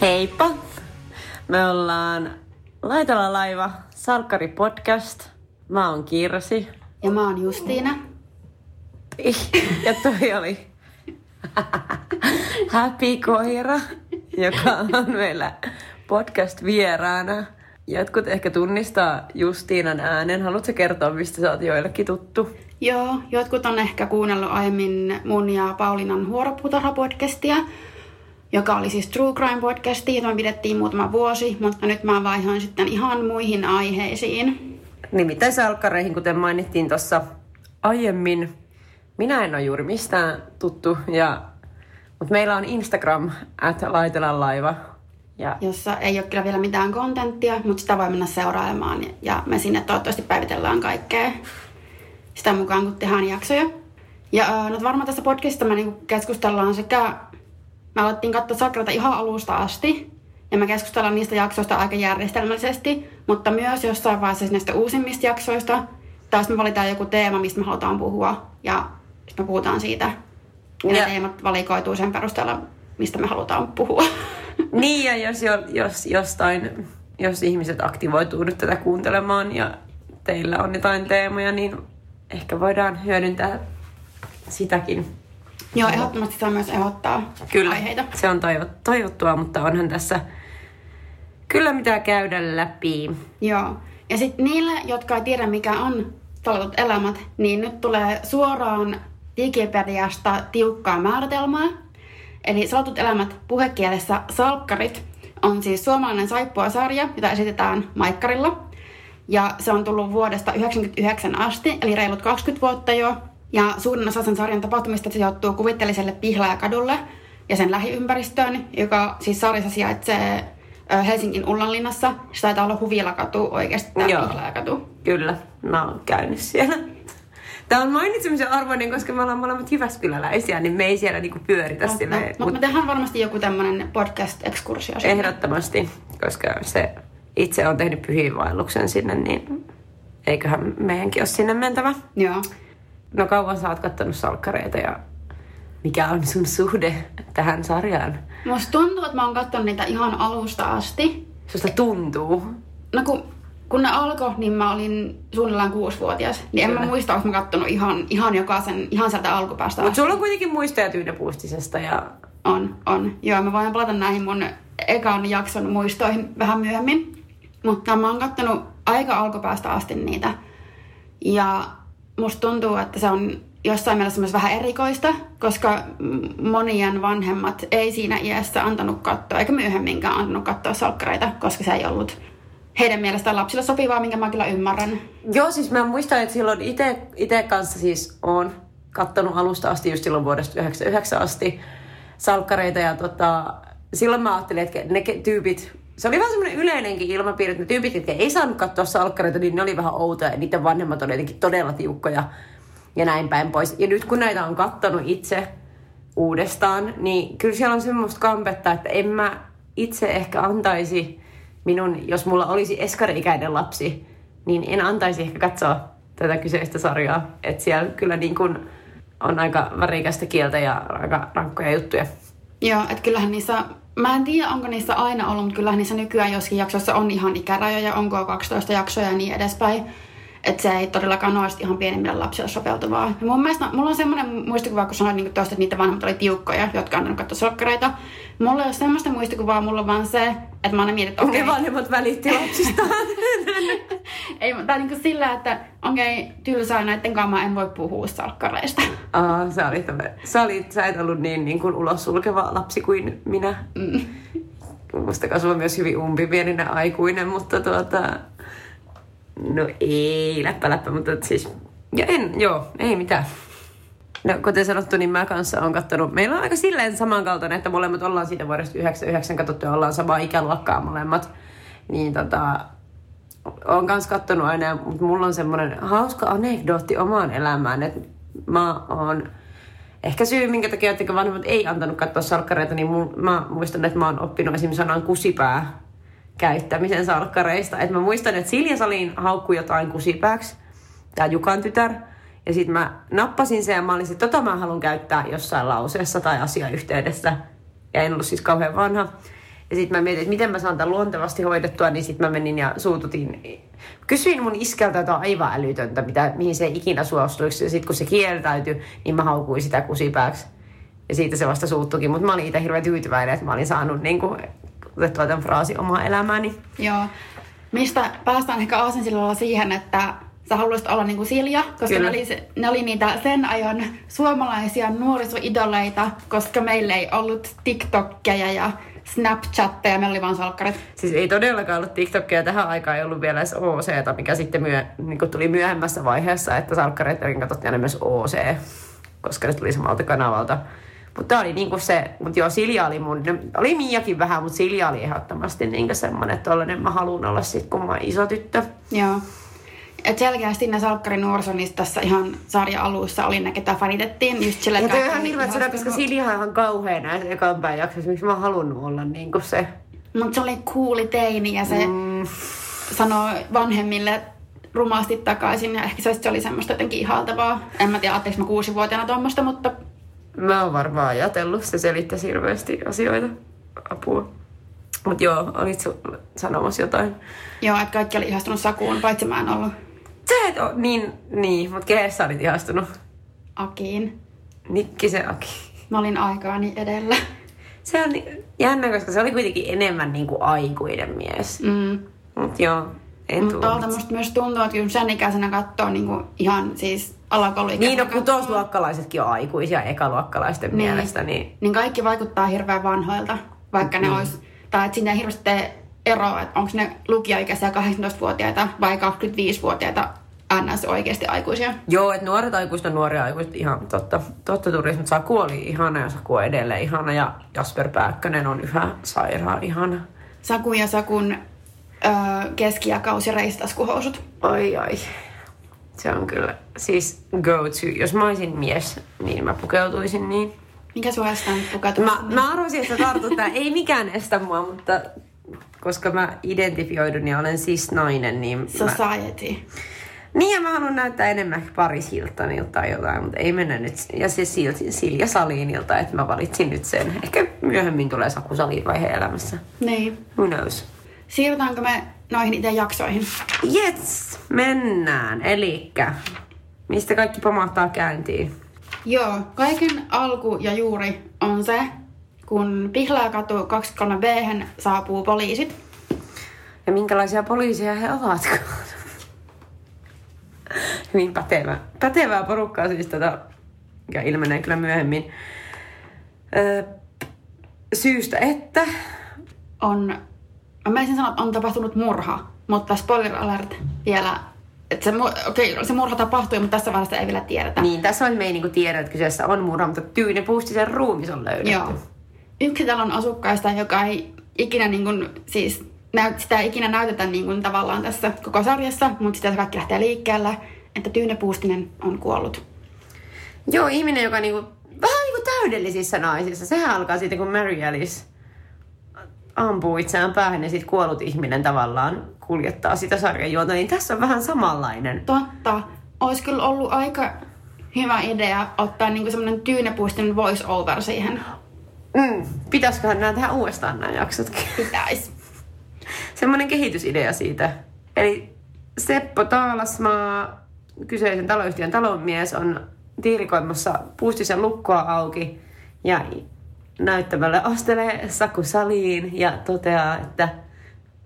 Heippa! Me ollaan Laitella laiva, Salkkari podcast. Mä oon Kirsi. Ja mä oon Justiina. Ja toi oli Happy Koira, joka on meillä podcast vieraana. Jotkut ehkä tunnistaa Justiinan äänen. Haluatko kertoa, mistä sä oot joillekin tuttu? Joo, jotkut on ehkä kuunnellut aiemmin mun ja Paulinan Huoropuutarha-podcastia, joka oli siis True Crime podcasti, jota me pidettiin muutama vuosi, mutta nyt mä vaihoin sitten ihan muihin aiheisiin. Nimittäin salkkareihin, kuten mainittiin tuossa aiemmin. Minä en ole juuri mistään tuttu, ja, mutta meillä on Instagram, at laitella laiva. Ja... Jossa ei ole kyllä vielä mitään kontenttia, mutta sitä voi mennä seurailemaan ja me sinne toivottavasti päivitellään kaikkea sitä mukaan, kun tehdään jaksoja. Ja äh, no varmaan tässä podcastista me niinku keskustellaan sekä, me alettiin katsoa sakrata ihan alusta asti, ja me keskustellaan niistä jaksoista aika järjestelmällisesti, mutta myös jossain vaiheessa siis näistä uusimmista jaksoista, taas me valitaan joku teema, mistä me halutaan puhua, ja sitten me puhutaan siitä. Ja, ja. ne teemat valikoituu sen perusteella, mistä me halutaan puhua. Niin, ja jos, jos jostain, jos ihmiset aktivoituu nyt tätä kuuntelemaan ja teillä on jotain teemoja, niin ehkä voidaan hyödyntää sitäkin. Joo, ehdottomasti saa myös ehdottaa Kyllä, aiheita. se on toivottua, mutta onhan tässä kyllä mitä käydä läpi. Joo, ja sitten niille, jotka ei tiedä mikä on talatut elämät, niin nyt tulee suoraan Wikipediasta tiukkaa määritelmää. Eli Salatut elämät puhekielessä salkkarit on siis suomalainen saippua-sarja, jota esitetään Maikkarilla. Ja se on tullut vuodesta 1999 asti, eli reilut 20 vuotta jo. Ja suurin osa sen sarjan tapahtumista sijoittuu kuvitteelliselle Pihlajakadulle ja sen lähiympäristöön, joka siis sarjassa sijaitsee Helsingin Ullanlinnassa. Se taitaa olla Huvilakatu oikeasti tämä Joo. Pihlajakatu. Kyllä, mä oon käynyt siellä. Tämä on mainitsemisen arvoinen, koska me ollaan molemmat Jyväskyläläisiä, niin me ei siellä niinku pyöritä no, sillä. No, mutta mut me tehdään varmasti joku tämmöinen podcast-ekskursio. Ehdottomasti, koska se itse on tehnyt pyhiinvaelluksen sinne, niin eiköhän meidänkin ole sinne mentävä. Joo. No kauan sä oot kattonut salkkareita ja mikä on sun suhde tähän sarjaan? Musta tuntuu, että mä oon katsonut niitä ihan alusta asti. Susta tuntuu? No kun, kun ne alkoi, niin mä olin suunnilleen kuusivuotias. Niin Kyllä. en mä muista, onko mä kattonut ihan, ihan jokaisen, ihan sieltä alkupäästä Mutta sulla on kuitenkin muistoja Tyynäpuustisesta ja... On, on. Joo, mä voin palata näihin mun ekan jakson muistoihin vähän myöhemmin. Mutta mä oon kattonut aika alkupäästä asti niitä. Ja musta tuntuu, että se on jossain mielessä myös vähän erikoista, koska monien vanhemmat ei siinä iässä antanut katsoa, eikä myöhemminkään antanut katsoa salkkareita, koska se ei ollut heidän mielestään lapsille sopivaa, minkä mä kyllä ymmärrän. Joo, siis mä muistan, että silloin itse kanssa siis on kattonut alusta asti, just silloin vuodesta 1999 asti, salkkareita ja tota, silloin mä ajattelin, että ne tyypit, se oli vähän semmoinen yleinenkin ilmapiiri, että ne tyypit, jotka ei saanut katsoa salkkareita, niin ne oli vähän outoja ja niiden vanhemmat oli jotenkin todella tiukkoja ja näin päin pois. Ja nyt kun näitä on kattonut itse uudestaan, niin kyllä siellä on semmoista kampetta, että en mä itse ehkä antaisi minun, jos mulla olisi eskari-ikäinen lapsi, niin en antaisi ehkä katsoa tätä kyseistä sarjaa. Että siellä kyllä niin kuin on aika värikästä kieltä ja aika rankkoja juttuja. Joo, että kyllähän niissä, mä en tiedä onko niissä aina ollut, mutta kyllähän niissä nykyään joskin jaksoissa on ihan ikärajoja, onko 12 jaksoja ja niin edespäin. Että se ei todellakaan ole ihan pienimmille lapsille sopeutuvaa. Ja mun mielestä mulla on semmoinen muistikuva, kun sanoin niin tosta, että niitä vanhemmat oli tiukkoja, jotka on katsoa sokkareita. Mulla ei ole semmoista muistikuvaa, mulla on vaan se, että mä aina mietin, että okei. Okay. vanhemmat välitti lapsistaan. ei, tai niin kuin sillä, että okei, okay, tylsää näiden kanssa mä en voi puhua salkkareista. Aa, sä olit, sä, olit, sä et ollut niin, niin kuin ulos sulkeva lapsi kuin minä. Mm. Musta kasvoi myös hyvin umpipieninen aikuinen, mutta tuota, No ei, läppä läppä, mutta siis... Ja en, joo, ei mitään. No, kuten sanottu, niin mä kanssa on kattonut, meillä on aika silleen samankaltainen, että molemmat ollaan siitä vuodesta 99 katsottu ja ollaan samaa ikäluokkaa molemmat. Niin tota, on kans kattonut aina, mutta mulla on semmoinen hauska anekdootti omaan elämään, että mä oon ehkä syy, minkä takia, että vanhemmat ei antanut katsoa salkkareita, niin mä muistan, että mä oon oppinut esimerkiksi sanan kusipää käyttämisen salkkareista. Et mä muistan, että Silja Salin haukkui jotain kusipääksi, tämä Jukan tytär. Ja sitten mä nappasin sen ja mä olin, että tota mä haluan käyttää jossain lauseessa tai asiayhteydessä. Ja en ollut siis kauhean vanha. Ja sitten mä mietin, että miten mä saan tämän luontevasti hoidettua, niin sitten mä menin ja suututin. Kysyin mun iskältä jotain aivan älytöntä, mitä, mihin se ikinä suostuisi. Ja sitten kun se kieltäytyi, niin mä haukuin sitä kusipääksi. Ja siitä se vasta suuttukin, mutta mä olin itse hirveän tyytyväinen, että mä olin saanut niin kuin, otettua tämän fraasin omaa elämääni. Joo. Mistä päästään ehkä aasinsillalla siihen, että sä haluaisit olla niinku Silja, koska ne oli, ne oli niitä sen ajan suomalaisia nuorisoidoleita, koska meillä ei ollut TikTokkeja ja Snapchatteja, meillä oli vaan salkkarit. Siis ei todellakaan ollut TikTokia tähän aikaan, ei ollut vielä edes OC, mikä sitten myö, niin tuli myöhemmässä vaiheessa, että salkkareiden katsottiin aina myös OC, koska ne tuli samalta kanavalta. Mutta oli niinku se, mutta joo, Silja oli mun, oli Miakin vähän, mutta Silja oli ehdottomasti niinku semmoinen, että tollanen mä haluan olla sit, kun mä oon iso tyttö. Joo. Et selkeästi ne salkkarin nuorisonista tässä ihan sarja alussa oli ne, ketä fanitettiin. Just sille, ja toi on ihan hirveä sanoa, koska Silja on ihan kauhean näissä ekan päin jaksoissa, miksi mä oon halunnut olla niin kuin se. Mutta se oli kuuli teini ja se mm. sanoi vanhemmille rumasti takaisin ja ehkä se oli semmoista jotenkin ihaltavaa. En mä tiedä, ajatteliko mä kuusivuotiaana tuommoista, mutta... Mä oon varmaan ajatellut, se selittäisi hirveästi asioita. Apua. Mutta joo, olit sanomassa jotain. Joo, että kaikki oli ihastunut Sakuun, paitsi mä en ollut. Sä et ole, niin, niin mutta kehen sä olit ihastunut? Akiin. se Aki. Mä olin aikaani edellä. Se on jännä, koska se oli kuitenkin enemmän niin kuin aikuinen mies. Mm. Mut joo, en Mutta tuolta musta myös tuntuu, että kyllä sen ikäisenä katsoo niin kuin ihan siis alakouluikäisenä. Niin, no kutosluokkalaisetkin on aikuisia ekaluokkalaisten niin. mielestä. Niin... niin kaikki vaikuttaa hirveän vanhoilta, vaikka mm. ne olisi... Tai että siinä ei hirveästi ero, että onko ne lukijaikäisiä 18-vuotiaita vai 25-vuotiaita ns. oikeasti aikuisia. Joo, että nuoret aikuiset on nuoria aikuiset, ihan totta. Totta turismit saa kuoli ihana ja Saku on edelleen ihana ja Jasper Pääkkönen on yhä sairaan ihana. Saku ja Sakun öö, keski- ja kausireistaskuhousut. Ai ai. Se on kyllä, siis go to. Jos mä olisin mies, niin mä pukeutuisin niin. Mikä sua estää nyt pukeutumaan? Mä, mä arvoisin, että tartut Ei mikään estä mua, mutta koska mä identifioidun ja olen siis nainen, niin Society. Mä... Niin, ja mä haluan näyttää enemmän Paris Hiltonilta tai jotain, mutta ei mennä nyt, ja se Silja Salinilta, että mä valitsin nyt sen. Ehkä myöhemmin tulee Saku Salin vaihe elämässä. Niin. Who knows? Siirrytäänkö me noihin itse jaksoihin? Yes, mennään. Elikkä, mistä kaikki pomahtaa käyntiin? Joo, kaiken alku ja juuri on se, kun Pihlaakatu 23B saapuu poliisit. Ja minkälaisia poliisia he ovat? Hyvin pätevä. Pätevää porukkaa siis tätä, mikä ilmenee kyllä myöhemmin. Öö, syystä, että... On, mä en sanoa, että on tapahtunut murha, mutta spoiler alert vielä että se, okei, okay, se murha tapahtui, mutta tässä vaiheessa ei vielä tiedetä. Niin, tässä on me ei niinku tiedä, että kyseessä on murha, mutta Tyyne sen ruumis on löydetty. Joo yksi talon asukkaista, joka ei ikinä niin kuin, siis näyt, sitä ei ikinä näytetä niin kuin, tavallaan tässä koko sarjassa, mutta sitä kaikki lähtee liikkeelle, että Tyyne Puustinen on kuollut. Joo, ihminen, joka niinku, vähän niinku täydellisissä naisissa. Sehän alkaa siitä, kun Mary Alice ampuu itseään päähän ja sitten kuollut ihminen tavallaan kuljettaa sitä sarjan juonta, niin tässä on vähän samanlainen. Totta. Olisi kyllä ollut aika hyvä idea ottaa niinku semmoinen tyynepuisten voice over siihen. Mm, pitäisiköhän nämä tehdä uudestaan nämä jaksotkin? Pitäis. Semmoinen kehitysidea siitä. Eli Seppo Taalasmaa, kyseisen taloyhtiön talonmies, on tiirikoimassa puustisen lukkoa auki ja näyttämällä astelee Saku saliin ja toteaa, että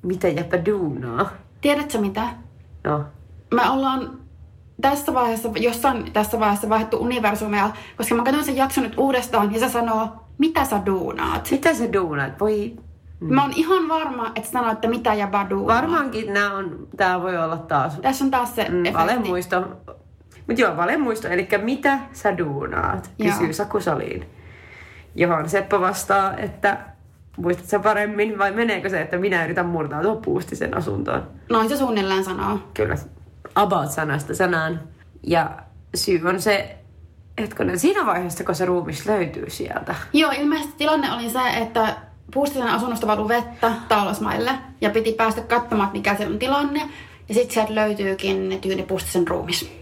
mitä jäpä duunaa. Tiedätkö mitä? No. Me ollaan tässä vaiheessa, jossain tässä vaiheessa vaihdettu universumia, koska mä katson sen jakson nyt uudestaan ja se sanoo, mitä sä duunaat? Mitä sä duunaat? Voi... Mm. Mä oon ihan varma, että sanoit, että mitä ja duunaat. Varmaankin nää on, tää voi olla taas... Tässä on taas se mm, Valemuisto. Mut joo, valemuisto. Eli mitä sä duunaat? Kysyy. Saku Saliin. Johon Seppo vastaa, että muistat sä paremmin vai meneekö se, että minä yritän murtautua puustisen asuntoon? Noin se suunnilleen sanoo. Kyllä. About sanasta sanaan. Ja syy on se, Hetkinen, siinä vaiheessa, kun se ruumis löytyy sieltä. Joo, ilmeisesti tilanne oli se, että Puustisen asunnosta valui vettä taalasmaille ja piti päästä katsomaan, mikä se on tilanne. Ja sitten sieltä löytyykin Tyyni Puustisen ruumis.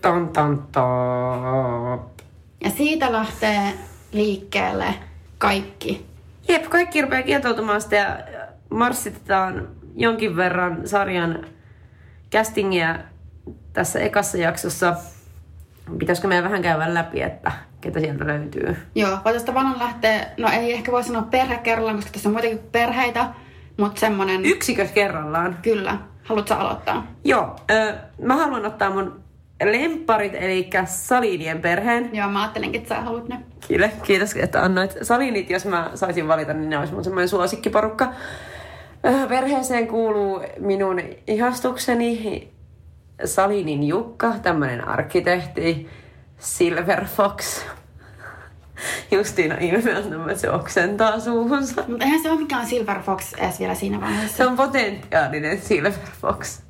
Tan, tan, tan. Ja siitä lähtee liikkeelle kaikki. Jep, kaikki rupeaa kietoutumaan sitä ja marssitetaan jonkin verran sarjan castingia tässä ekassa jaksossa. Pitäisikö meidän vähän käydä läpi, että ketä sieltä löytyy? Joo, voitaisiin tavallaan lähteä, no ei ehkä voi sanoa perhe kerrallaan, koska tässä on muitakin perheitä, mutta semmonen... Yksikö kerrallaan? Kyllä. Haluatko aloittaa? Joo, ö, mä haluan ottaa mun lempparit, eli Salinien perheen. Joo, mä ajattelinkin, että sä haluat ne. Kiitos, kiitos, että annoit Salinit. Jos mä saisin valita, niin ne olisi mun semmoinen suosikkiporukka. Ö, Perheeseen kuuluu minun ihastukseni Salinin Jukka, tämmöinen arkkitehti, Silver Fox. Justiina ilme on se oksentaa suuhunsa. Mutta eihän se ole mikään Silver Fox edes vielä siinä Se vaiheessa. on potentiaalinen Silver Fox.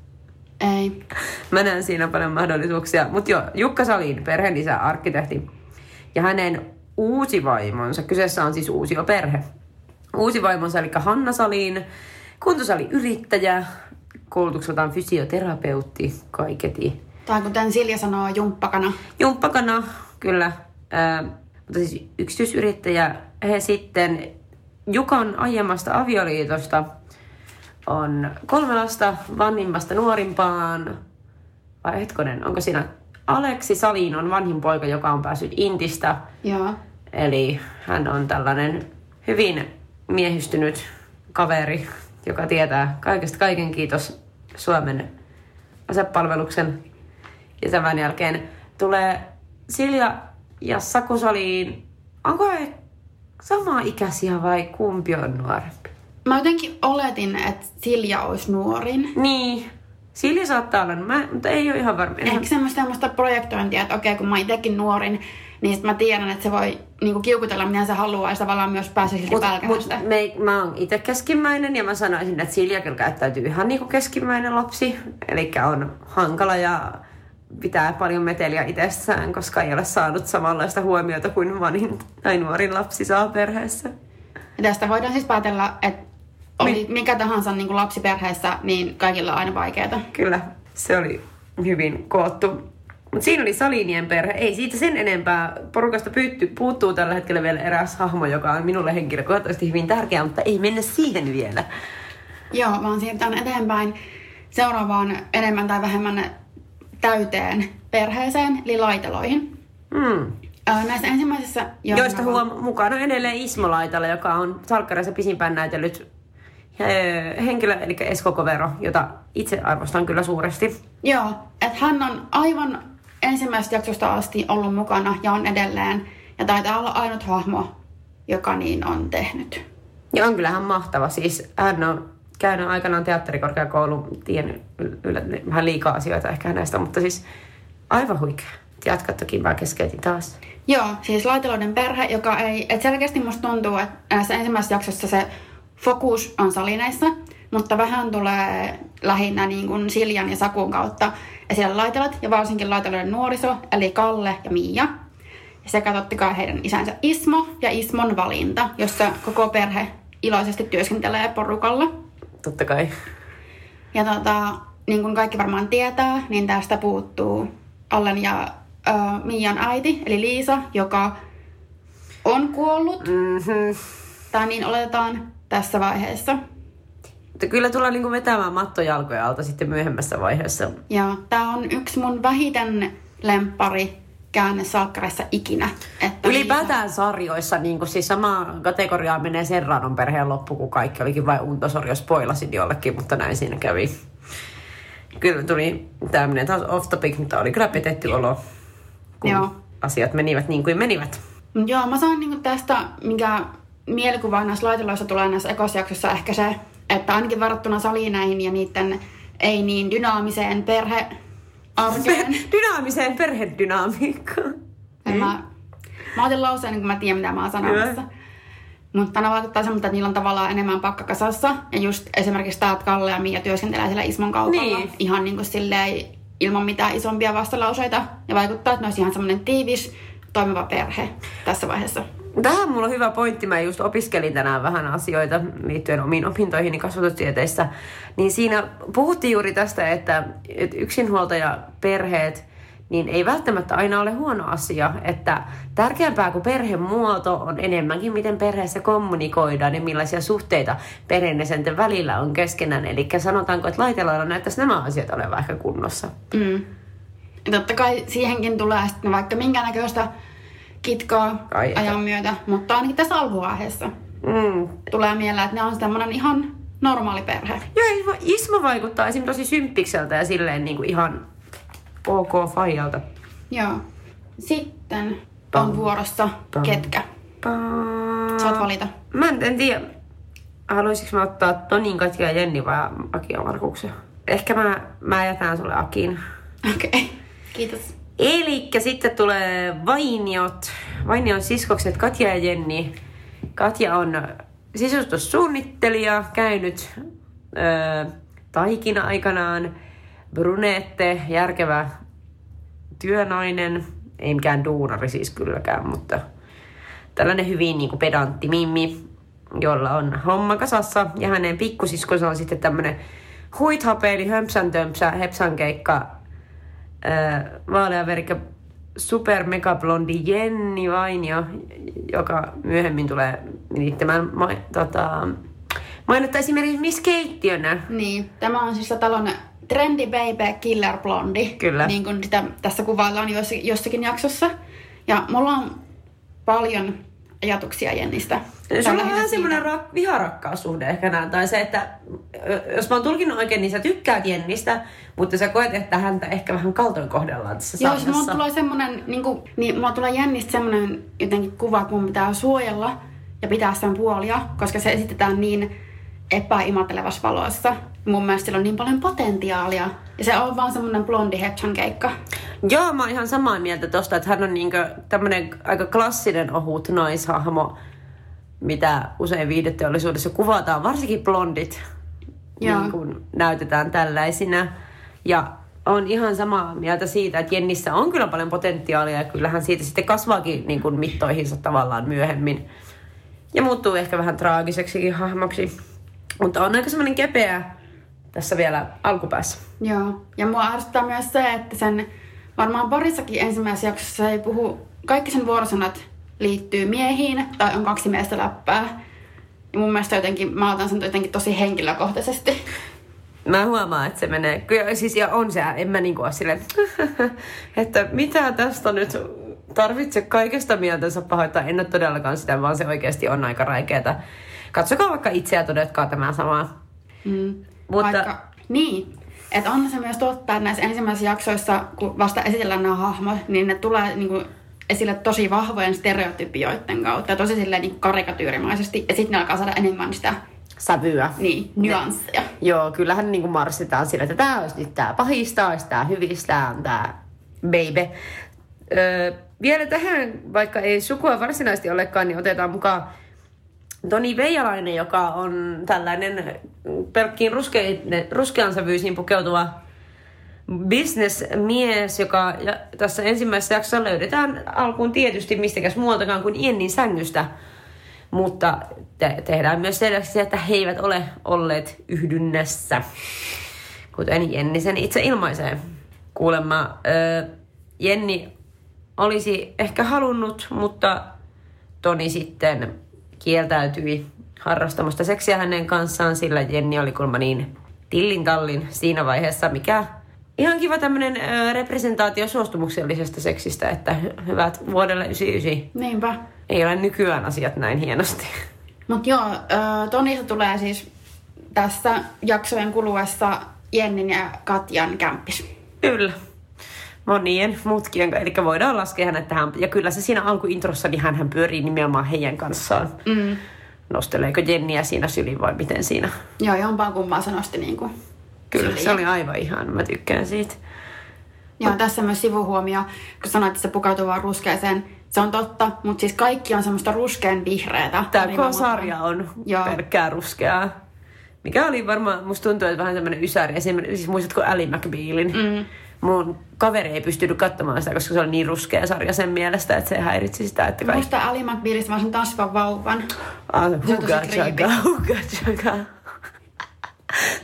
Ei. Mä näen siinä paljon mahdollisuuksia. Mutta joo, Jukka Salin, perheen isä, arkkitehti. Ja hänen uusi vaimonsa, kyseessä on siis uusi perhe. Uusi vaimonsa, eli Hanna Salin, kuntosali yrittäjä, koulutukseltaan fysioterapeutti, kaiketi. Tai kuten Silja sanoo, jumppakana. Jumppakana, kyllä. Ää, mutta siis yksityisyrittäjä. He sitten Jukan aiemmasta avioliitosta on kolme lasta vanhimmasta nuorimpaan. Vai hetkonen, onko siinä Aleksi Salin on vanhin poika, joka on päässyt Intistä. Joo. Eli hän on tällainen hyvin miehistynyt kaveri, joka tietää kaikesta kaiken kiitos Suomen asepalveluksen. Ja tämän jälkeen tulee Silja ja Saku Saliin. Onko he sama ikäisiä vai kumpi on nuorempi? Mä jotenkin oletin, että Silja olisi nuorin. Niin, Silja saattaa olla, mä, mutta ei ole ihan varma. Ehkä semmoista, semmoista projektointia, että okei, kun mä itsekin nuorin, niin sit mä tiedän, että se voi niinku kiukutella, mitä se haluaa, ja se tavallaan myös pääsee silti Mutta pälkähästä. mut me, mä oon itse keskimmäinen ja mä sanoisin, että Silja kyllä käyttäytyy ihan niin kuin keskimmäinen lapsi. Eli on hankala ja pitää paljon meteliä itsessään, koska ei ole saanut samanlaista huomiota kuin vanhin tai nuorin lapsi saa perheessä. Ja tästä voidaan siis päätellä, että. Mikä tahansa niin kuin lapsi perheessä, niin kaikilla on aina vaikeaa. Kyllä, se oli hyvin koottu. Mutta siinä oli Salinien perhe. Ei siitä sen enempää. Porukasta pyytty, puuttuu tällä hetkellä vielä eräs hahmo, joka on minulle henkilökohtaisesti hyvin tärkeä, mutta ei mennä siihen vielä. Joo, vaan siirrytään eteenpäin seuraavaan enemmän tai vähemmän täyteen perheeseen, eli laiteloihin. Ää, Näissä ensimmäisissä... Joista huom- mukana on edelleen Ismo Laitala, joka on Salkkareissa pisimpään näytellyt henkilö, eli Esko Kovero, jota itse arvostan kyllä suuresti. Joo, että hän on aivan ensimmäisestä jaksosta asti ollut mukana ja on edelleen. Ja taitaa olla ainut hahmo, joka niin on tehnyt. Ja on kyllähän mahtava. Siis hän on käynyt aikanaan teatterikorkeakoulun, tiennyt yl- yl- vähän liikaa asioita ehkä hänestä, mutta siis aivan huikea. Jatka toki, mä keskeytin taas. Joo, siis laiteloiden perhe, joka ei... Et selkeästi musta tuntuu, että näissä ensimmäisessä jaksossa se fokus on salineissa, mutta vähän tulee lähinnä niin kuin Siljan ja Sakun kautta esille laitelot, ja varsinkin laiteloiden nuoriso, eli Kalle ja Miia. Sekä totta kai heidän isänsä Ismo ja Ismon valinta, jossa koko perhe iloisesti työskentelee porukalla. Totta kai. Ja tota, niin kuin kaikki varmaan tietää, niin tästä puuttuu Allen ja ö, Mian äiti, eli Liisa, joka on kuollut, Mm-hmm. tai niin oletetaan tässä vaiheessa. Mutta kyllä tullaan niinku vetämään mattojalkoja alta sitten myöhemmässä vaiheessa. Ja tämä on yksi mun vähiten lemppari käänne salkkareissa ikinä. Että Ylipäätään sarjoissa, niin kuin siis sama kategoriaa menee Serranon perheen loppu, kun kaikki olikin vain untosori, jos spoilasin jollekin, mutta näin siinä kävi. Kyllä tuli tämmöinen taas off topic, mutta oli kyllä petetty olo, kun Joo. asiat menivät niin kuin menivät. Joo, mä saan niinku tästä, mikä mielikuva näissä laiteloissa tulee näissä ekosjaksossa ehkä se, että ainakin verrattuna salineihin ja niiden ei niin dynaamiseen perhearkeen. Dynaamiseen perhedynamiikkaan. En Mä, mä otin lauseen, niin kun mä tiedän, mitä mä oon sanomassa. Mutta ne vaikuttaa semmoista, että niillä on tavallaan enemmän pakka kasassa. Ja just esimerkiksi tää, että Kalle ja Mia työskentelee siellä Ismon kaupalla. Niin. Ihan niin kuin silleen ilman mitään isompia vastalauseita. Ja vaikuttaa, että ne olisi ihan semmoinen tiivis, toimiva perhe tässä vaiheessa. Tähän mulla on hyvä pointti. Mä just opiskelin tänään vähän asioita liittyen omiin opintoihin kasvatustieteissä. Niin siinä puhuttiin juuri tästä, että, että yksinhuoltajaperheet, niin ei välttämättä aina ole huono asia. Että tärkeämpää kuin perhemuoto on enemmänkin, miten perheessä kommunikoidaan ja millaisia suhteita perheenjäsenten välillä on keskenään. Eli sanotaanko, että laiteloilla näyttäisi nämä asiat olevan ehkä kunnossa. Mm. Totta kai siihenkin tulee sitten vaikka minkä näköistä kitkaa Ai ajan myötä, mutta ainakin tässä alkuvaiheessa Mm. tulee mieleen, että ne on semmoinen ihan normaali perhe. Joo, Ismo, vaikuttaa esim. tosi symppikseltä ja silleen niin kuin ihan ok faijalta. Joo. Sitten Pam. on vuorossa Pam. ketkä. Saat valita. Mä en, en tiedä, haluaisinko mä ottaa Tonin, Katja ja Jenni vai Aki ja Markuksen. Ehkä mä, mä jätän sulle Akin. Okei. Okay. Kiitos. Eli sitten tulee Vainiot. Vainion siskokset Katja ja Jenni. Katja on sisustussuunnittelija, käynyt öö, taikina aikanaan. Brunette, järkevä työnainen. Ei mikään duunari siis kylläkään, mutta tällainen hyvin niin pedantti mimmi, jolla on homma kasassa. Ja hänen pikkusiskonsa on sitten tämmöinen huithapeili, hömpsän tömpsä, hepsankeikka, äh, vaaleaverikkä mega blondi Jenni Vainio, joka myöhemmin tulee nimittämään ma- tota, mainetta esimerkiksi Miss Keittiönä. Niin, tämä on siis talon trendy baby killer blondi. Kyllä. Niin kuin sitä tässä kuvaillaan jossakin, jossakin jaksossa. Ja mulla on paljon ajatuksia Jennistä. Sulla on vähän semmoinen rak- viharakkaussuhde ehkä näin, tai se, että jos mä oon tulkinnut oikein, niin sä tykkäät Jennistä, mutta sä koet, että häntä ehkä vähän kaltoin kohdellaan tässä Joo, siis mulla tulee semmonen, niin kuin, niin mulla tulee jännistä semmonen jotenkin kuva, että mun pitää suojella ja pitää sen puolia, koska se esitetään niin epäimatelevassa valossa. Mun mielestä sillä on niin paljon potentiaalia. Ja se on vaan semmonen blondi hepsan keikka. Joo, mä oon ihan samaa mieltä tosta, että hän on niinkö tämmönen aika klassinen ohut naishahmo, mitä usein viihdeteollisuudessa kuvataan, varsinkin blondit Joo. niin kun näytetään tällaisina. Ja on ihan samaa mieltä siitä, että Jennissä on kyllä paljon potentiaalia ja kyllähän siitä sitten kasvaakin niin kuin mittoihinsa tavallaan myöhemmin. Ja muuttuu ehkä vähän traagiseksikin hahmoksi. Mutta on aika semmoinen kepeä tässä vielä alkupäässä. Joo. Ja mua ärsyttää myös se, että sen varmaan parissakin ensimmäisessä jaksossa ei puhu, kaikki sen vuorosanat liittyy miehiin tai on kaksi miestä läppää. Ja mun mielestä jotenkin, mä otan sen jotenkin tosi henkilökohtaisesti. Mä huomaan, että se menee. Kyllä, siis ja on se, en mä niinku ole silleen, että mitä tästä nyt tarvitse kaikesta mieltänsä pahoittaa. En ole todellakaan sitä, vaan se oikeasti on aika räikeetä. Katsokaa vaikka itseä todetkaa tämä sama. Mm. Mutta- Vaikka, niin, että on se myös totta, että näissä ensimmäisissä jaksoissa, kun vasta esitellään nämä hahmot, niin ne tulee niin kuin, esille tosi vahvojen stereotypioiden kautta ja tosi silleen niin karakatyyrimaisesti. Ja sitten ne alkaa saada enemmän sitä Sävyä. niin, nyansseja. Joo, kyllähän niinku marssitaan sillä, että tämä olisi nyt tää pahista, olisi tää hyvistä, on tää baby. Öö, vielä tähän, vaikka ei sukua varsinaisesti olekaan, niin otetaan mukaan Toni Veijalainen, joka on tällainen pelkkiin ruskean sävyisiin pukeutuva businessmies, joka ja tässä ensimmäisessä jaksossa löydetään alkuun tietysti mistäkäs muualtakaan kuin Jennin sängystä. Mutta te- tehdään myös selväksi se, että he eivät ole olleet yhdynnässä, kuten Jenni sen itse ilmaisee. Kuulemma ö, Jenni olisi ehkä halunnut, mutta Toni sitten kieltäytyi harrastamasta seksiä hänen kanssaan, sillä Jenni oli kuulemma niin tillin tallin siinä vaiheessa, mikä ihan kiva tämmönen ö, representaatio suostumuksellisesta seksistä, että hy- hyvät vuodelle 99. Niinpä. Ei ole nykyään asiat näin hienosti. Mutta joo, Tonista tulee siis tässä jaksojen kuluessa Jennin ja Katjan kämppis. Kyllä. Monien mutkien, eli voidaan laskea hänet tähän. Ja kyllä se siinä alkuintrossa, niin hän pyörii nimenomaan heidän kanssaan. Mm. Nosteleeko Jenniä siinä syliin vai miten siinä? Joo, jompaan kummaan se nosti niinku Kyllä, syliin. se oli aivan ihan. Mä tykkään siitä. Joo, tässä myös sivuhuomio, kun sanoit, että se pukeutuu vaan ruskeeseen. Se on totta, mutta siis kaikki on semmoista ruskean vihreätä. Tämä Niin koko sarja on Joo. pelkkää ruskeaa. Mikä oli varmaan, musta tuntuu, että vähän tämmöinen ysäri. Esimerkiksi, siis muistatko Ally McBealin? Mm. Mun kaveri ei pystynyt katsomaan sitä, koska se oli niin ruskea sarja sen mielestä, että se häiritsi sitä, että kaikki... Muista Ali McBealista vaan sen tanssivan vauvan. Ah, Se on tosi huga chaga, huga chaga.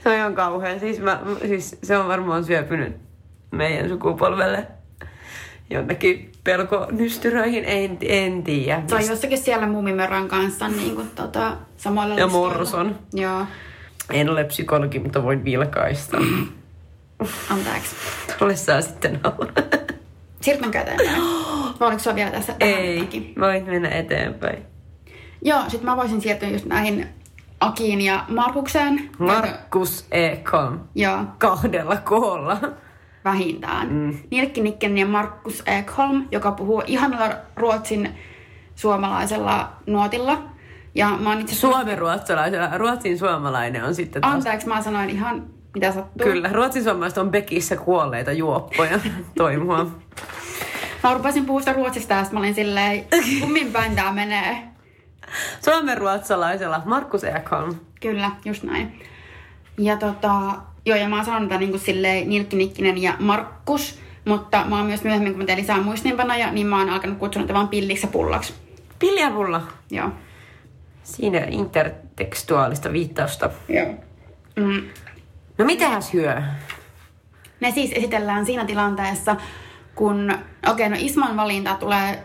Se on kauhea. Siis, mä, siis se on varmaan syöpynyt meidän sukupolvelle. jonnekin pelkonystyröihin, en, en tiedä. Se on jossakin siellä Mumimörän kanssa niin kuin, tota, samalla Ja listalla. Morson. Joo, En ole psykologi, mutta voin vilkaista. Anteeksi. Ole saa sitten olla. Siirrytäänkö eteenpäin? Vai oliko sulla vielä tässä? Ei, jotakin? voit mennä eteenpäin. Joo, sit mä voisin siirtyä just näihin Akiin ja Markukseen. Markus Ekholm. Joo, Kahdella koolla. vähintään. Mm. Nilkki Nikkinen ja Markus Ekholm, joka puhuu ihanalla ruotsin suomalaisella nuotilla. Ja mä oon itse Suomen ruotsalaisella. Ruotsin suomalainen on sitten taas. Anteeksi, mä sanoin ihan mitä sattuu. Kyllä, ruotsin suomalaiset on Bekissä kuolleita juoppoja. Toimua. Mä rupesin puhua ruotsista ja mä olin silleen, kummin päin tää menee. Suomen ruotsalaisella Markus Ekholm. Kyllä, just näin. Ja tota, joo, ja mä oon sanonut tätä niin kuin silleen Nilkki Nikkinen ja Markus, mutta mä oon myös myöhemmin, kun mä tein lisää muistiinpanoja, niin mä oon alkanut kutsua niitä vaan pilliksi ja pullaksi. Piljapulla. Joo. Siinä intertekstuaalista viittausta. Joo. Mm. No mitäs hyö? Ne siis esitellään siinä tilanteessa, kun, okei, okay, no Isman valinta tulee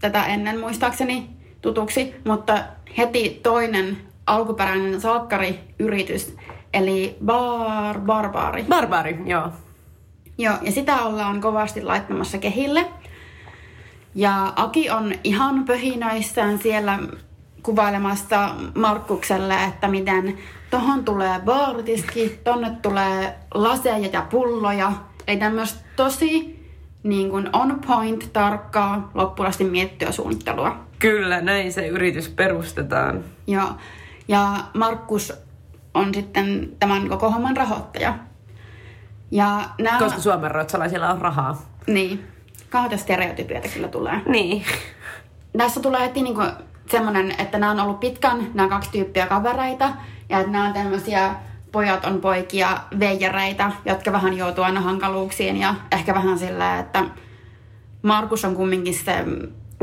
tätä ennen muistaakseni tutuksi, mutta heti toinen alkuperäinen salkkariyritys, eli Bar Barbari. Barbari, joo. Joo, ja sitä ollaan kovasti laittamassa kehille. Ja Aki on ihan pöhinöissään siellä kuvailemassa Markkukselle, että miten tohon tulee baaritiski, tonne tulee laseja ja pulloja. Eli tämmöistä tosi niin kuin on point, tarkkaa, loppuun miettiä suunnittelua. Kyllä, näin se yritys perustetaan. Joo. Ja Markus on sitten tämän koko homman rahoittaja. Ja nämä... Koska suomen ruotsalaisilla on rahaa. Niin. Kahta stereotypioita kyllä tulee. Niin. Tässä tulee heti niinku semmoinen, että nämä on ollut pitkän, nämä kaksi tyyppiä kavereita, ja että nämä on tämmöisiä pojat on poikia veijareita, jotka vähän joutuu aina hankaluuksiin, ja ehkä vähän sillä, että Markus on kumminkin se,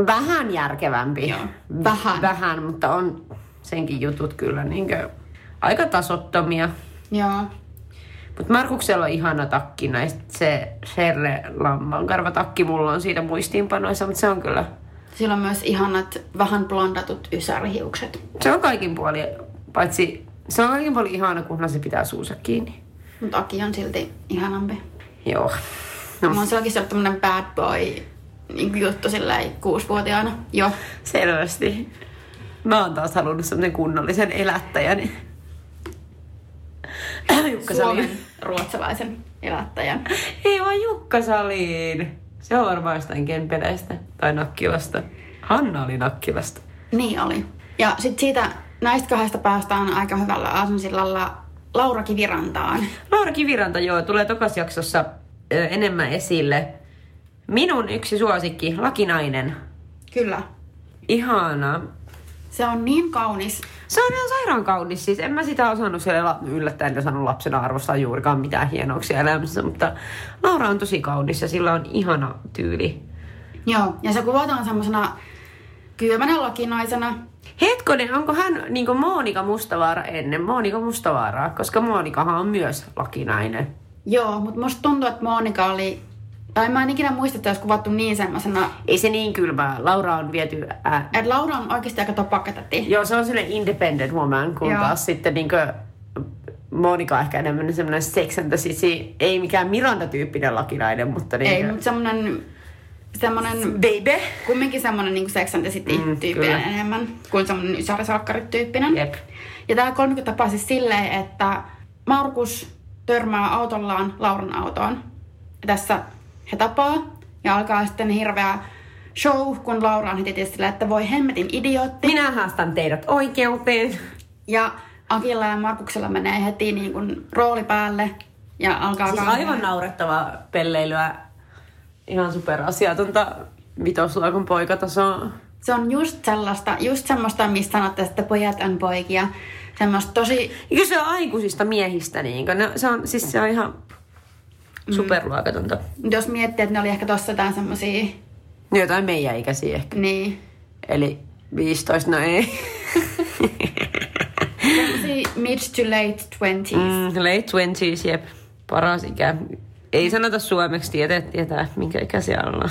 Vähän järkevämpi. Joo, vähän. Vähän, mutta on senkin jutut kyllä niinkö aika tasottomia. joo, Mutta Markuksella on ihana takki näistä. Se Sherle Lammankarva takki mulla on siitä muistiinpanoissa, mutta se on kyllä, sillä on myös ihanat vähän blondatut ysärihiukset. se on kaikin puolin, paitsi se on kaikin puolin ihana, kunhan se pitää suusa kiinni. Mutta Aki on silti ihanampi. Joo. No. Mä oon sellakin ollut tämmönen bad boy niin juttu silleen kuusivuotiaana. Joo. selvästi. Mä oon taas halunnut semmonen kunnollisen elättäjän. Jukka Suomen ruotsalaisen elättäjän. Ei vaan Jukka Salin. Se on varmaan jostain Kempeleistä tai Nakkilasta. Hanna oli Nakkilasta. Niin oli. Ja sitten siitä näistä kahdesta päästään aika hyvällä aasunsillalla Laura Kivirantaan. Laura Kiviranta, joo, tulee tokas jaksossa ö, enemmän esille. Minun yksi suosikki, Lakinainen. Kyllä. Ihana. Se on niin kaunis. Se on ihan sairaan kaunis. Siis en mä sitä osannut siellä yllättäen ja saanut lapsena arvostaa juurikaan mitään hienouksia elämässä, mutta Laura on tosi kaunis ja sillä on ihana tyyli. Joo. Ja se kuvataan semmoisena kylmänä lakinaisena. Hetkonen, onko hän niin kuin Monika Mustavaara ennen Monika Mustavaaraa? Koska Monikahan on myös lakinainen. Joo, mutta musta tuntuu, että Monika oli... Tai mä en ikinä muista, että olisi kuvattu niin semmoisena... Ei se niin kylmää. Laura on viety... Ää, Että Laura on oikeasti aika topakkatäti. joo, se on sellainen independent woman, kun Joo. taas sitten niin kuin Monika on ehkä enemmän semmoinen sex and the city, ei mikään Miranda-tyyppinen lakinainen, mutta niin Ei, mutta semmonen... Semmonen... Baby. Kumminkin semmonen niin Sex and the City Mm, enemmän kuin semmonen ysärisalkkarit tyyppinen. Jep. Ja tämä 30 tapaa siis silleen, että Markus törmää autollaan Lauran autoon. Tässä he tapaa ja alkaa sitten hirveä show, kun Laura on heti tietysti että voi hemmetin idiootti. Minä haastan teidät oikeuteen. Ja Akilla ja Markuksella menee heti niin kuin rooli päälle ja alkaa Siis kauhean- aivan naurettavaa pelleilyä. Ihan superasiatonta vitosluokon poikatasoa. Se on just sellaista, just semmoista, mistä sanotte, että pojat on poikia. Semmoista tosi Eikö se on aikuisista miehistä? Niin no, se, on, siis se on ihan superluokatonta. Mut jos miettii, että ne oli ehkä tossa jotain semmosia, Jotain meidän ikäisiä ehkä. niin, Eli 15, no ei. mid to late twenties. Mm. Mm, late twenties, jep. Paras ikä. Ei sanota suomeksi, tietää, tietää minkä ikäisiä ollaan.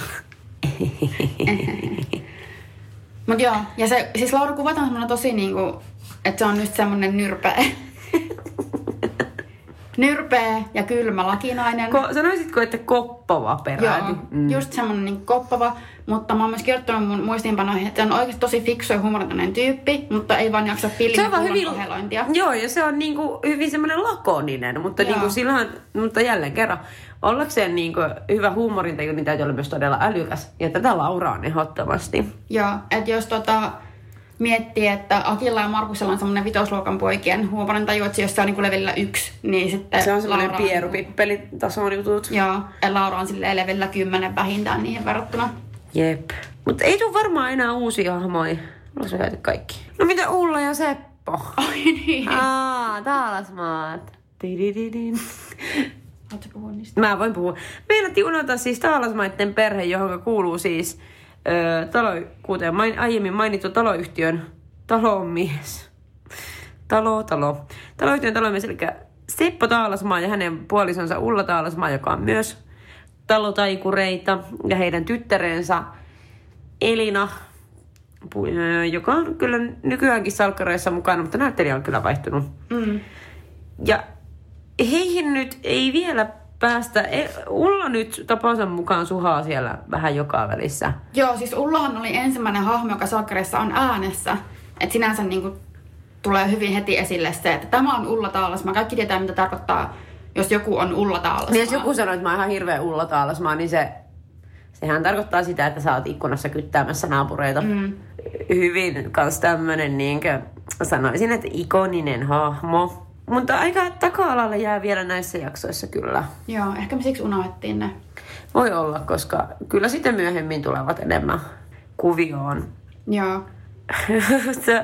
Mut joo, ja se, siis Laura kuvataan semmoinen tosi niinku, että se on nyt semmonen nyrpeä. Nyrpeä ja kylmä lakinainen. Ko- sanoisitko, että koppava peräti? Joo, mm. just semmonen niin koppava, mutta mä oon myös kirjoittanut mun muistiinpanoihin, että se on oikeasti tosi fiksu ja humoritainen tyyppi, mutta ei vaan jaksa pillin Se on hyvin, joo, ja se on niinku hyvin semmoinen lakoninen, mutta, Joo. niinku silloin, mutta jälleen kerran, ollakseen niinku hyvä huumorintaju, niin täytyy olla myös todella älykäs. Ja tätä Laura on ehdottomasti. Joo, että jos tota, miettii, että Akilla ja Markusella on semmoinen vitosluokan poikien huumorintaju, että jos se on niin levelillä yksi, niin sitten Se on semmoinen Laura pierupippelitason jutut. Joo, ja Laura on silleen levelillä kymmenen vähintään niihin verrattuna. Jep. Mutta ei tule varmaan enää uusia hahmoja. Mulla on kaikki. No mitä Ulla ja Seppo? Ai niin. Aa, Taalasmaat. Tidididin. Puhua niistä? Mä voin puhua. Meinattiin unohtaa siis Taalasmaitten perhe, johon kuuluu siis talo, kuten main, aiemmin mainittu taloyhtiön talomies. Talo, talo. Taloyhtiön talomies, eli Seppo Taalasmaa ja hänen puolisonsa Ulla Taalasmaa, joka on myös talotaikureita, ja heidän tyttärensä Elina, joka on kyllä nykyäänkin salkkareissa mukana, mutta näyttelijä on kyllä vaihtunut. Mm. Ja heihin nyt ei vielä päästä. E- Ulla nyt tapansa mukaan suhaa siellä vähän joka välissä. Joo, siis Ullahan oli ensimmäinen hahmo, joka Salkkarissa on äänessä. Että sinänsä niin kuin, tulee hyvin heti esille se, että tämä on Ulla Taalasmaa. Kaikki tietää, mitä tarkoittaa, jos joku on Ulla Taalasmaa. Niin jos joku sanoo, että mä oon ihan hirveä Ulla Taalasmaa, niin se, sehän tarkoittaa sitä, että sä oot ikkunassa kyttäämässä naapureita. Mm. Hyvin kans tämmönen niinkö, sanoisin, että ikoninen hahmo. Mutta aika taka-alalle jää vielä näissä jaksoissa kyllä. Joo, ehkä me siksi unohdettiin ne. Voi olla, koska kyllä sitten myöhemmin tulevat enemmän kuvioon. Joo.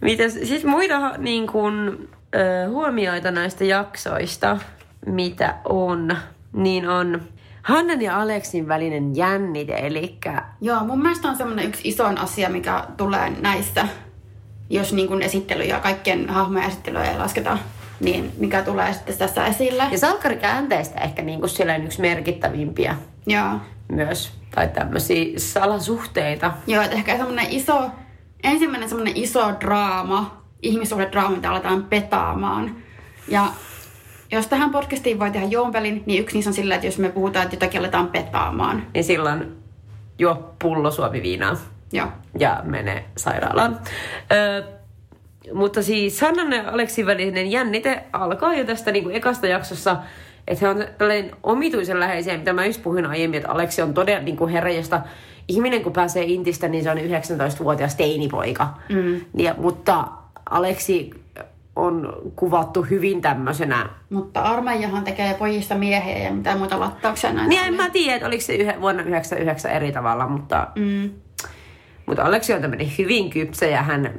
Mitäs, siis muita niin kuin, ö, huomioita näistä jaksoista, mitä on, niin on Hannan ja Aleksin välinen jännite, eli Joo, mun mielestä on semmoinen yksi isoin asia, mikä tulee näissä, jos niin kuin esittely ja kaikkien hahmojen esittelyä ei lasketa, niin mikä tulee sitten tässä esille. ja salkkarikäänteistä ehkä niin kuin yksi merkittävimpiä Joo. myös, tai tämmöisiä salasuhteita. Joo, että ehkä semmoinen iso, ensimmäinen semmoinen iso draama, ihmissuhdedraama, mitä aletaan petaamaan. Ja jos tähän podcastiin voi tehdä juompelin, niin yksi niissä on sillä, että jos me puhutaan, että jotakin aletaan petaamaan. Niin silloin juo pullo suomiviinaa. Joo. ja menee sairaalaan. Ö, mutta siis Hannan ja Aleksin välinen jännite alkaa jo tästä niin kuin ekasta jaksossa, että he on tällainen omituisen läheisiä, mitä mä just puhuin aiemmin, että Aleksi on todella niin kuin herra, josta ihminen kun pääsee Intistä, niin se on 19-vuotias teinipoika. Mm. Ja, mutta Aleksi on kuvattu hyvin tämmöisenä Mutta armeijahan tekee pojista miehiä ja mitä muuta vattauksia näin. niin en mä tiedä, että oliko se yhä, vuonna 99 eri tavalla, mutta, Mm. Mutta Aleksi on tämmöinen hyvin kypsä ja hän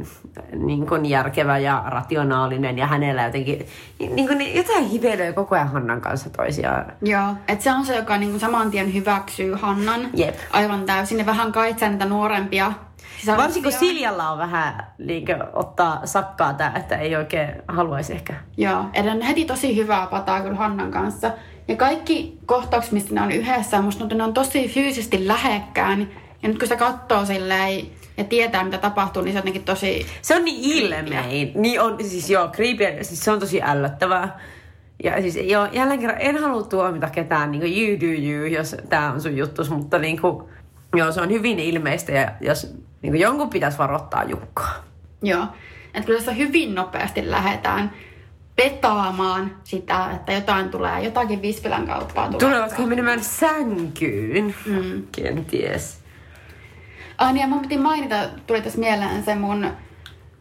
niin kuin järkevä ja rationaalinen ja hänellä jotenkin niin kuin, jotain hivelöi koko ajan Hannan kanssa toisiaan. Joo, että se on se, joka niinku saman tien hyväksyy Hannan Jep. aivan täysin ja vähän kaitsee niitä nuorempia sisaruksia. Varsinkin kun Siljalla on vähän niin kuin, ottaa sakkaa tää, että ei oikein haluaisi ehkä. Joo, on heti tosi hyvää pataa kyllä Hannan kanssa. Ja kaikki kohtaukset, mistä ne on yhdessä, musta ne on tosi fyysisesti lähekkään. Ja nyt kun se katsoo silleen ja tietää, mitä tapahtuu, niin se on jotenkin tosi... Se on niin ilmein. Niin on, siis joo, creepy, siis se on tosi ällöttävää. Ja siis joo, jälleen kerran en halua tuomita ketään niin kuin you do you, jos tämä on sun juttus, mutta niin kuin, joo, se on hyvin ilmeistä ja jos niin kuin jonkun pitäisi varoittaa Jukkaa. Joo. Että kyllä tässä hyvin nopeasti lähdetään petaamaan sitä, että jotain tulee, jotakin Vispilän kauppaa tulee. Tulevatko menemään sänkyyn? Mm. Kenties. Ai niin, ja mun piti mainita, tuli tässä mieleen se mun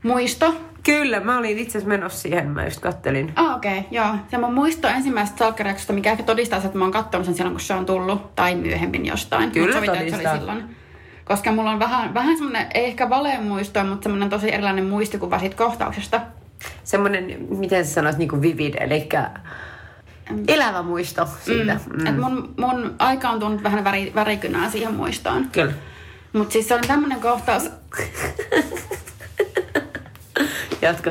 muisto. Kyllä, mä olin itse asiassa menossa siihen, mä just kattelin. Ah, okei, okay, joo. Se mun muisto ensimmäisestä salkkareaksosta, mikä ehkä todistaa että mä oon katsonut sen silloin, kun se on tullut, tai myöhemmin jostain. Kyllä sovitaan, että se todistaa. oli silloin. Koska mulla on vähän, vähän semmoinen, ei ehkä valemuisto, mutta semmoinen tosi erilainen muistikuva siitä kohtauksesta. Semmoinen, miten sä sanois, niin kuin vivid, eli elävä muisto siitä. Mm. Mm. Et mun, mun aika on tuonut vähän väri, värikynää siihen muistoon. Kyllä. Mutta siis se oli tämmöinen kohtaus, Jatka.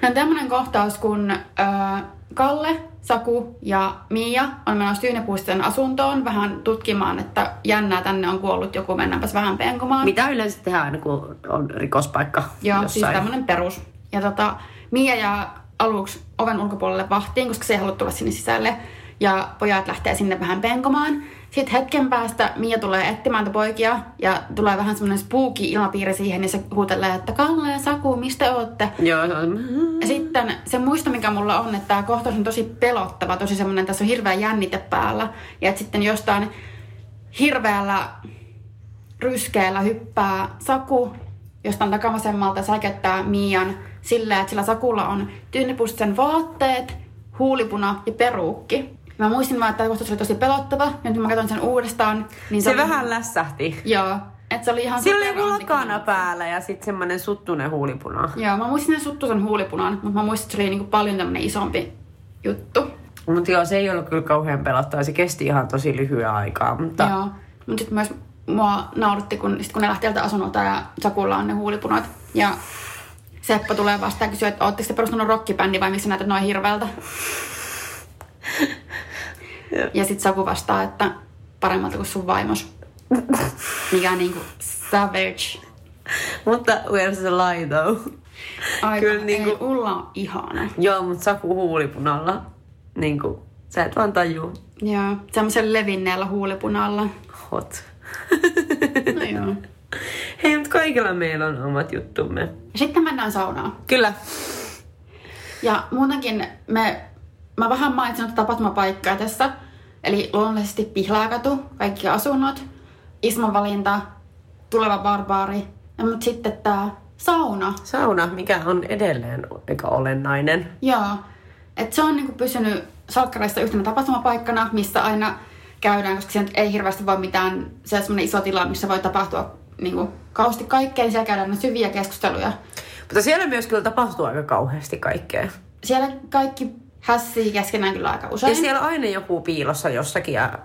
se on tämmöinen kohtaus, kun öö, Kalle, Saku ja Mia on menossa Tyynepuiston asuntoon vähän tutkimaan, että jännää tänne on kuollut joku, mennäänpäs vähän penkomaan. Mitä yleensä tehdään aina, kun on rikospaikka Joo, jossain. siis jossain? tämmönen perus. Ja tota, Mia ja aluksi oven ulkopuolelle vahtiin, koska se ei halua tulla sinne sisälle. Ja pojat lähtee sinne vähän penkomaan. Sitten hetken päästä Mia tulee etsimään poikia ja tulee vähän semmoinen spooky ilmapiiri siihen ja se huutelee, että Kalle ja Saku, mistä ootte? Joo, se on... Ja sitten se muisto, mikä mulla on, että tämä kohtaus on tosi pelottava, tosi semmoinen, tässä on hirveä jännite päällä. Ja että sitten jostain hirveällä ryskeellä hyppää Saku jostain takavasemmalta säikättää Mian silleen, että sillä Sakulla on tyynypusten vaatteet, huulipuna ja peruukki. Mä muistin vaan, että tämä kohtaus oli tosi pelottava. Ja nyt kun mä katson sen uudestaan, niin Se oli- vähän lässähti. Joo. Että se oli ihan Sillä oli joku lakana päällä ja sitten semmonen suttunen huulipuna. Joo, mä muistin sen suttusen huulipunan, mutta mä muistin, että se oli niinku paljon tämmönen isompi juttu. Mutta joo, se ei ollut kyllä kauhean pelottava. Se kesti ihan tosi lyhyen aikaa. Mutta Joo. Mutta sitten myös mua nauratti, kun, sit kun ne lähti asunnolta ja Sakulla on ne huulipunat. Ja Seppo tulee vastaan ja kysyy, että ootteko te perustanut rockibändi vai miksi näytät noin hirveältä? ja sitten Saku vastaa, että paremmalta kuin sun vaimos. Mikä on niinku savage. Mutta where's the lie though? Aika, Kyllä niinku- ei, Ulla on ihana. Joo, mutta Saku huulipunalla. Niinku, sä et vaan tajuu. Joo, semmoisen levinneellä huulipunalla. Hot. No joo. Hei, mutta kaikilla meillä on omat juttumme. Ja sitten mennään saunaan. Kyllä. Ja muutenkin me, mä vähän mainitsin tapahtumapaikkaa tässä. Eli luonnollisesti Pihlaakatu, kaikki asunnot, Isman valinta, tuleva barbaari. Ja mutta sitten tää sauna. Sauna, mikä on edelleen aika olennainen. Joo. Et se on niinku pysynyt salkkareissa yhtenä tapahtumapaikkana, missä aina käydään, koska siellä nyt ei hirveästi voi mitään, se on semmoinen iso tila, missä voi tapahtua niinku kauheasti kaikkea, niin siellä käydään syviä keskusteluja. Mutta siellä myös kyllä tapahtuu aika kauheasti kaikkea. Siellä kaikki hässii keskenään kyllä aika usein. Ja siellä on aina joku piilossa jossakin ja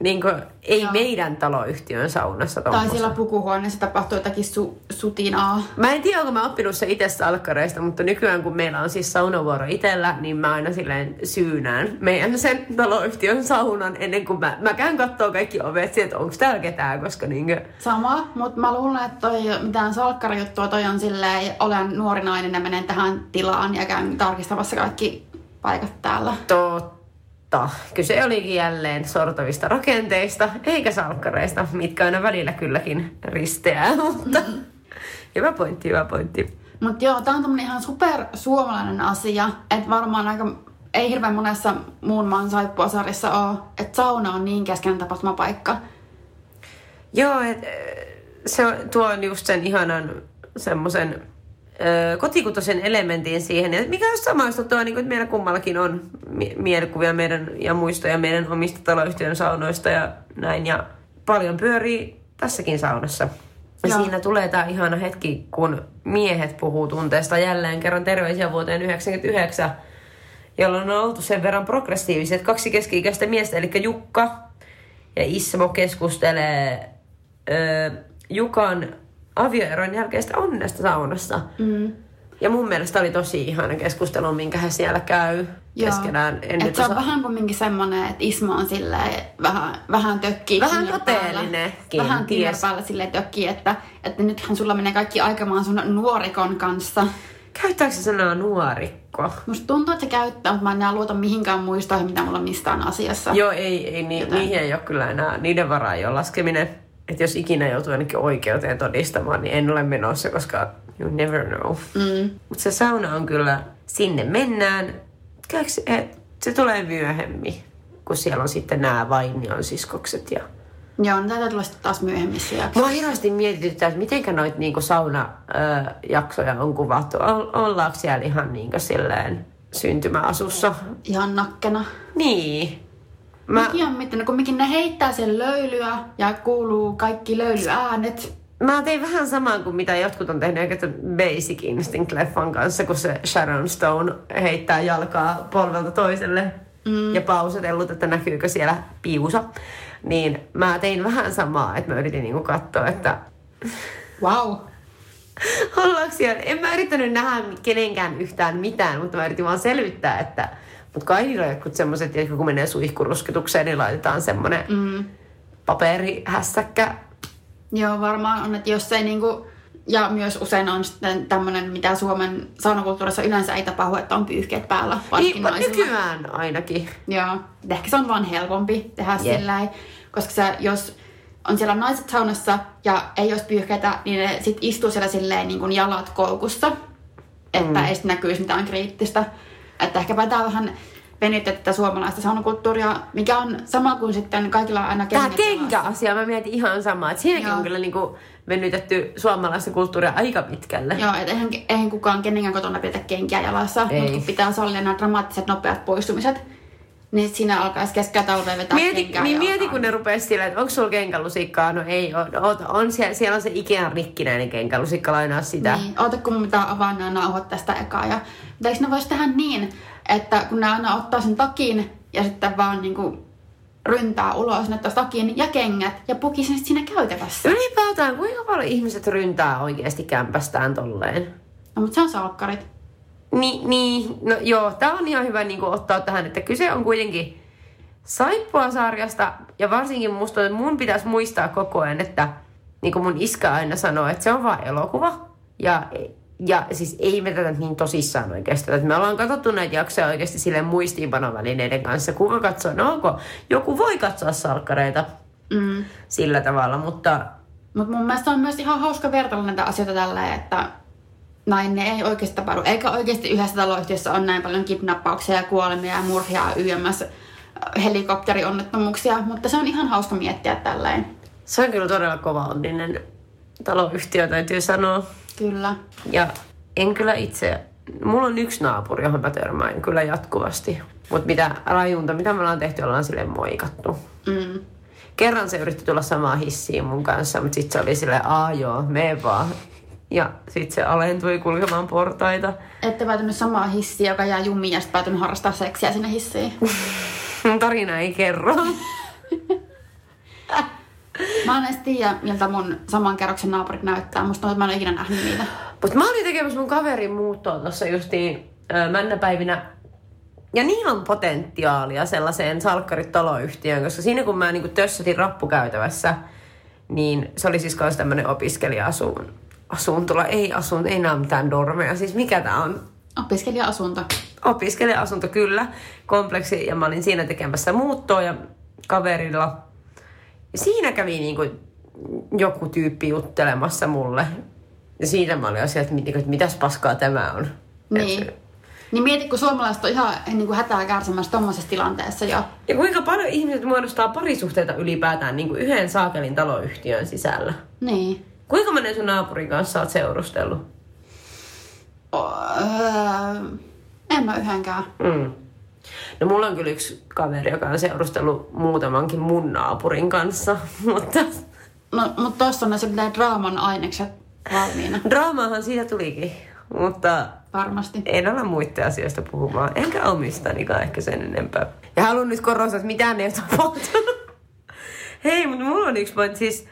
niin kuin, ei Joo. meidän taloyhtiön saunassa Tai tommosta. siellä pukuhuoneessa tapahtuu jotakin su- sutinaa. Mä en tiedä, onko mä oppinut se itse salkkareista, mutta nykyään kun meillä on siis saunavuoro itsellä, niin mä aina silleen syynään meidän sen taloyhtiön saunan ennen kuin mä, mä käyn kattoo kaikki ovet, sieltä, että onko täällä ketään, koska niinkö, Sama, mutta mä luulen, että toi ei ole mitään salkkarijuttua. Toi on silleen, olen nuori nainen ja menen tähän tilaan ja käyn tarkistamassa kaikki paikat täällä. totta. Kyse olikin jälleen sortavista rakenteista, eikä salkkareista, mitkä aina välillä kylläkin risteää, mutta hyvä pointti, hyvä pointti. Mutta joo, tää on tämmönen ihan super suomalainen asia, että varmaan aika, ei hirveän monessa muun maan saippuasarissa ole, että sauna on niin keskeinen tapahtumapaikka. Joo, et, se tuo on just sen ihanan semmoisen kotikutoisen elementin siihen, ja mikä on samaistuttavaa, niin kuin, että meillä kummallakin on mie- mielikuvia meidän ja muistoja meidän omista taloyhtiön saunoista ja näin, ja paljon pyörii tässäkin saunassa. Ja Joo. siinä tulee tämä ihana hetki, kun miehet puhuu tunteesta jälleen kerran terveisiä vuoteen 1999, jolloin on oltu sen verran progressiiviset kaksi keski-ikäistä miestä, eli Jukka ja Ismo keskustelee ö, Jukan avioeron jälkeistä onnesta saunassa. Mm. Ja mun mielestä oli tosi ihana keskustelu, minkä he siellä käy Joo. keskenään. En Et se on osaa- vähän kumminkin semmonen, että Ismo on silleen vähän, vähän tökkii. Vähän kateellinenkin, Vähän ties. kinnerpäällä silleen tökkii, että, että nythän sulla menee kaikki aikamaan sun nuorikon kanssa. Käyttääkö se sanaa nuorikko? Musta tuntuu, että se käyttää, mutta mä en enää luota mihinkään muistoihin, mitä mulla on mistään asiassa. Joo, ei, ei ni, Jotain. niihin ei ole kyllä enää, niiden varaa ei ole laskeminen. Että jos ikinä joutuu ainakin oikeuteen todistamaan, niin en ole menossa, koska you never know. Mm. Mutta se sauna on kyllä, sinne mennään. Käykö se, eh, se tulee myöhemmin, kun siellä on sitten nämä Vainion siskokset. Ja... Joo, no täytyy tulla sitten taas myöhemmin se jakso. Mua hirveästi mietityttää, että miten noita niinku sauna-jaksoja on kuvattu. Ol- ollaanko siellä ihan niinku silleen syntymäasussa? Ihan nakkena. Niin. Mä, Mäkin on miettinyt, kun mikin ne heittää sen löylyä ja kuuluu kaikki löylyäänet. mä tein vähän samaa kuin mitä jotkut on tehnyt eikä Basic Instinct-leffan kanssa, kun se Sharon Stone heittää jalkaa polvelta toiselle mm. ja pausetellut, että näkyykö siellä piusa. Niin mä tein vähän samaa, että mä yritin niinku katsoa, että Wow. ollaanko siellä. En mä yrittänyt nähdä kenenkään yhtään mitään, mutta mä yritin vaan selvittää, että Mutta kai niillä on jotkut semmoiset, että kun menee suihkurusketukseen, niin laitetaan semmoinen mm. paperihässäkkä. Joo, varmaan on, että jos ei niinku, ja myös usein on sitten tämmöinen, mitä Suomen saunakulttuurissa yleensä ei tapahdu, että on pyyhkeet päällä. Niin, nykyään ainakin. Joo, ehkä se on vaan helpompi tehdä yeah. sillä koska se, jos on siellä naiset saunassa ja ei olisi pyyhkeitä, niin ne sit istuu siellä silleen niin kuin jalat koukussa, että mm. ei sitten näkyisi mitään kriittistä. Että ehkä tämä vähän venytettä suomalaista saunakulttuuria, mikä on sama kuin sitten kaikilla aina Tämä kenkä-asia, mä mietin ihan samaa, että siinäkin Joo. on kyllä niin kuin venytetty suomalaista kulttuuria aika pitkälle. Joo, että eihän, eihän kukaan kenenkään kotona pidetä kenkiä jalassa, mutta pitää sallia nämä dramaattiset nopeat poistumiset. Niin siinä alkaisi keskellä talvea vetää mieti, kenkää Niin mieti, kun ne rupesi sillä, että onko sulla kenkälusikkaa? No ei ole. On, on siellä, siellä on se Ikean rikkinäinen kenkälusikka, lainaa sitä. Niin, oota kun mitä avaan nämä nauhat tästä ekaa. Ja, mutta eikö ne voisi tehdä niin, että kun ne aina ottaa sen takin ja sitten vaan niin kuin ryntää ulos, ne takin ja kengät ja puki sen siinä käytävässä. Ylipäätään, kuinka paljon ihmiset ryntää oikeasti kämpästään tolleen? No, mutta se on salkkarit. Niin, niin, no joo, tää on ihan hyvä niin ottaa tähän, että kyse on kuitenkin Saippua-sarjasta, ja varsinkin musta, että mun pitäisi muistaa koko ajan, että niin kuin mun iskä aina sanoo, että se on vain elokuva. Ja, ja siis ei me tätä niin tosissaan oikeasti. Että me ollaan katsottu näitä jaksoja oikeasti sille muistiinpanovälineiden kanssa. Kuka katsoo, no onko, joku voi katsoa salkkareita mm. sillä tavalla, mutta... Mutta mun mielestä on myös ihan hauska vertailla näitä asioita tällä, että näin ne ei oikeasti tapahdu. Eikä oikeasti yhdessä taloyhtiössä on näin paljon kidnappauksia ja kuolemia ja murhia YMS helikopterionnettomuuksia, mutta se on ihan hauska miettiä tälleen. Se on kyllä todella kova onninen taloyhtiö, täytyy sanoa. Kyllä. Ja en kyllä itse, mulla on yksi naapuri, johon mä törmään kyllä jatkuvasti. Mutta mitä rajunta, mitä me ollaan tehty, ollaan sille moikattu. Mm. Kerran se yritti tulla samaa hissiin mun kanssa, mutta sitten se oli silleen, aa joo, me vaan. Ja sitten se alentui kulkemaan portaita. Ette päätynyt samaa hissiä, joka jää jumiin ja sitten päätynyt harrastaa seksiä sinne hissiin. Tarina ei kerro. mä en edes tiedä, miltä mun saman kerroksen naapurit näyttää. Musta on, että mä en ole ikinä nähnyt niitä. Mutta mä olin tekemässä mun kaverin muuttoa tuossa justiin äh, männäpäivinä. Ja niillä on potentiaalia sellaiseen salkkaritaloyhtiöön, koska siinä kun mä niin tössätin rappukäytävässä, niin se oli siis myös tämmöinen opiskelija-asuun asuntola, ei asunto, ei enää mitään dormeja. Siis mikä tää on? Opiskelija-asunto. Opiskelija-asunto, kyllä. Kompleksi. Ja mä olin siinä tekemässä muuttoa ja kaverilla. Ja siinä kävi niin kuin joku tyyppi juttelemassa mulle. Ja siitä mä olin asia, että, että mitäs paskaa tämä on. Niin. Et, niin mieti, kun suomalaiset on ihan niin kuin hätää kärsimässä tuommoisessa tilanteessa jo. Ja kuinka paljon ihmiset muodostaa parisuhteita ylipäätään niin kuin yhden saakelin taloyhtiön sisällä. Niin. Kuinka monen sun naapurin kanssa oot seurustellut? öö, en mä yhdenkään. Mm. No mulla on kyllä yksi kaveri, joka on seurustellut muutamankin mun naapurin kanssa, mutta... No, mutta tossa on ne draaman ainekset valmiina. Draamahan siitä tulikin, mutta... Varmasti. En ole muiden asioista puhumaan, enkä omistanikaan ehkä sen enempää. Ja haluan nyt korostaa, että mitään ei ole Hei, mutta mulla on yksi pointti. Siis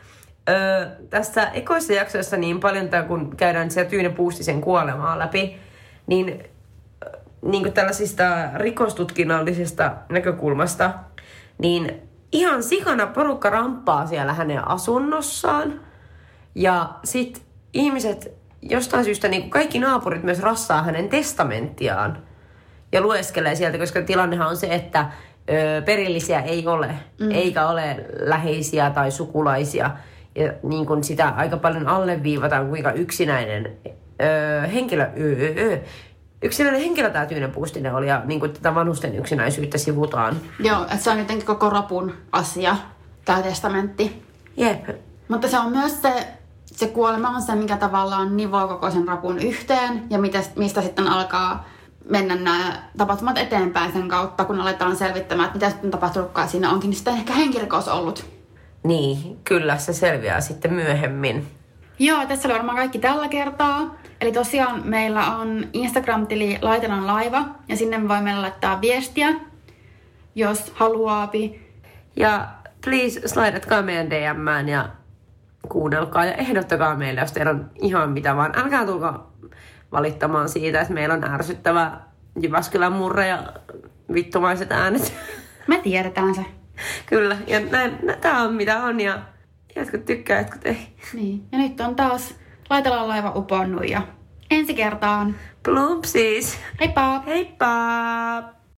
Öö, tässä ekoissa jaksoissa niin paljon, tää, kun käydään siellä Tyyne Puustisen kuolemaa läpi, niin, niin kuin tällaisista rikostutkinnallisesta näkökulmasta, niin ihan sikana porukka ramppaa siellä hänen asunnossaan. Ja sit ihmiset jostain syystä, niin kuin kaikki naapurit myös rassaa hänen testamenttiaan ja lueskelee sieltä, koska tilannehan on se, että ö, perillisiä ei ole, mm. eikä ole läheisiä tai sukulaisia – ja niin kuin sitä aika paljon alleviivataan, kuinka yksinäinen öö, henkilö, öö, öö, yksinäinen henkilö tämä Tyynen Puustinen oli ja niin kuin tätä vanhusten yksinäisyyttä sivutaan. Joo, että se on jotenkin koko rapun asia, tämä testamentti. Jep. Mutta se on myös se, se kuolema on se, mikä tavallaan nivoo koko sen rapun yhteen ja mitä, mistä sitten alkaa mennä nämä tapahtumat eteenpäin sen kautta, kun aletaan selvittämään, että mitä sitten tapahtunutkaan. Siinä onkin sitten ehkä henkirikos ollut. Niin, kyllä se selviää sitten myöhemmin. Joo, tässä oli varmaan kaikki tällä kertaa. Eli tosiaan meillä on Instagram-tili Laitelan laiva ja sinne voi meillä laittaa viestiä, jos haluaapi. Ja please slidatkaa meidän DMään ja kuunnelkaa ja ehdottakaa meille, jos teillä on ihan mitä vaan. Älkää tulko valittamaan siitä, että meillä on ärsyttävä Jyväskylän murre ja vittumaiset äänet. Me tiedetään se. Kyllä, ja näin, tämä on mitä on ja jotkut tykkää, jotkut ei. Niin. Ja nyt on taas Laitellaan laiva uponnut ja ensi kertaan. Plumpsis! Heippa! Heippa!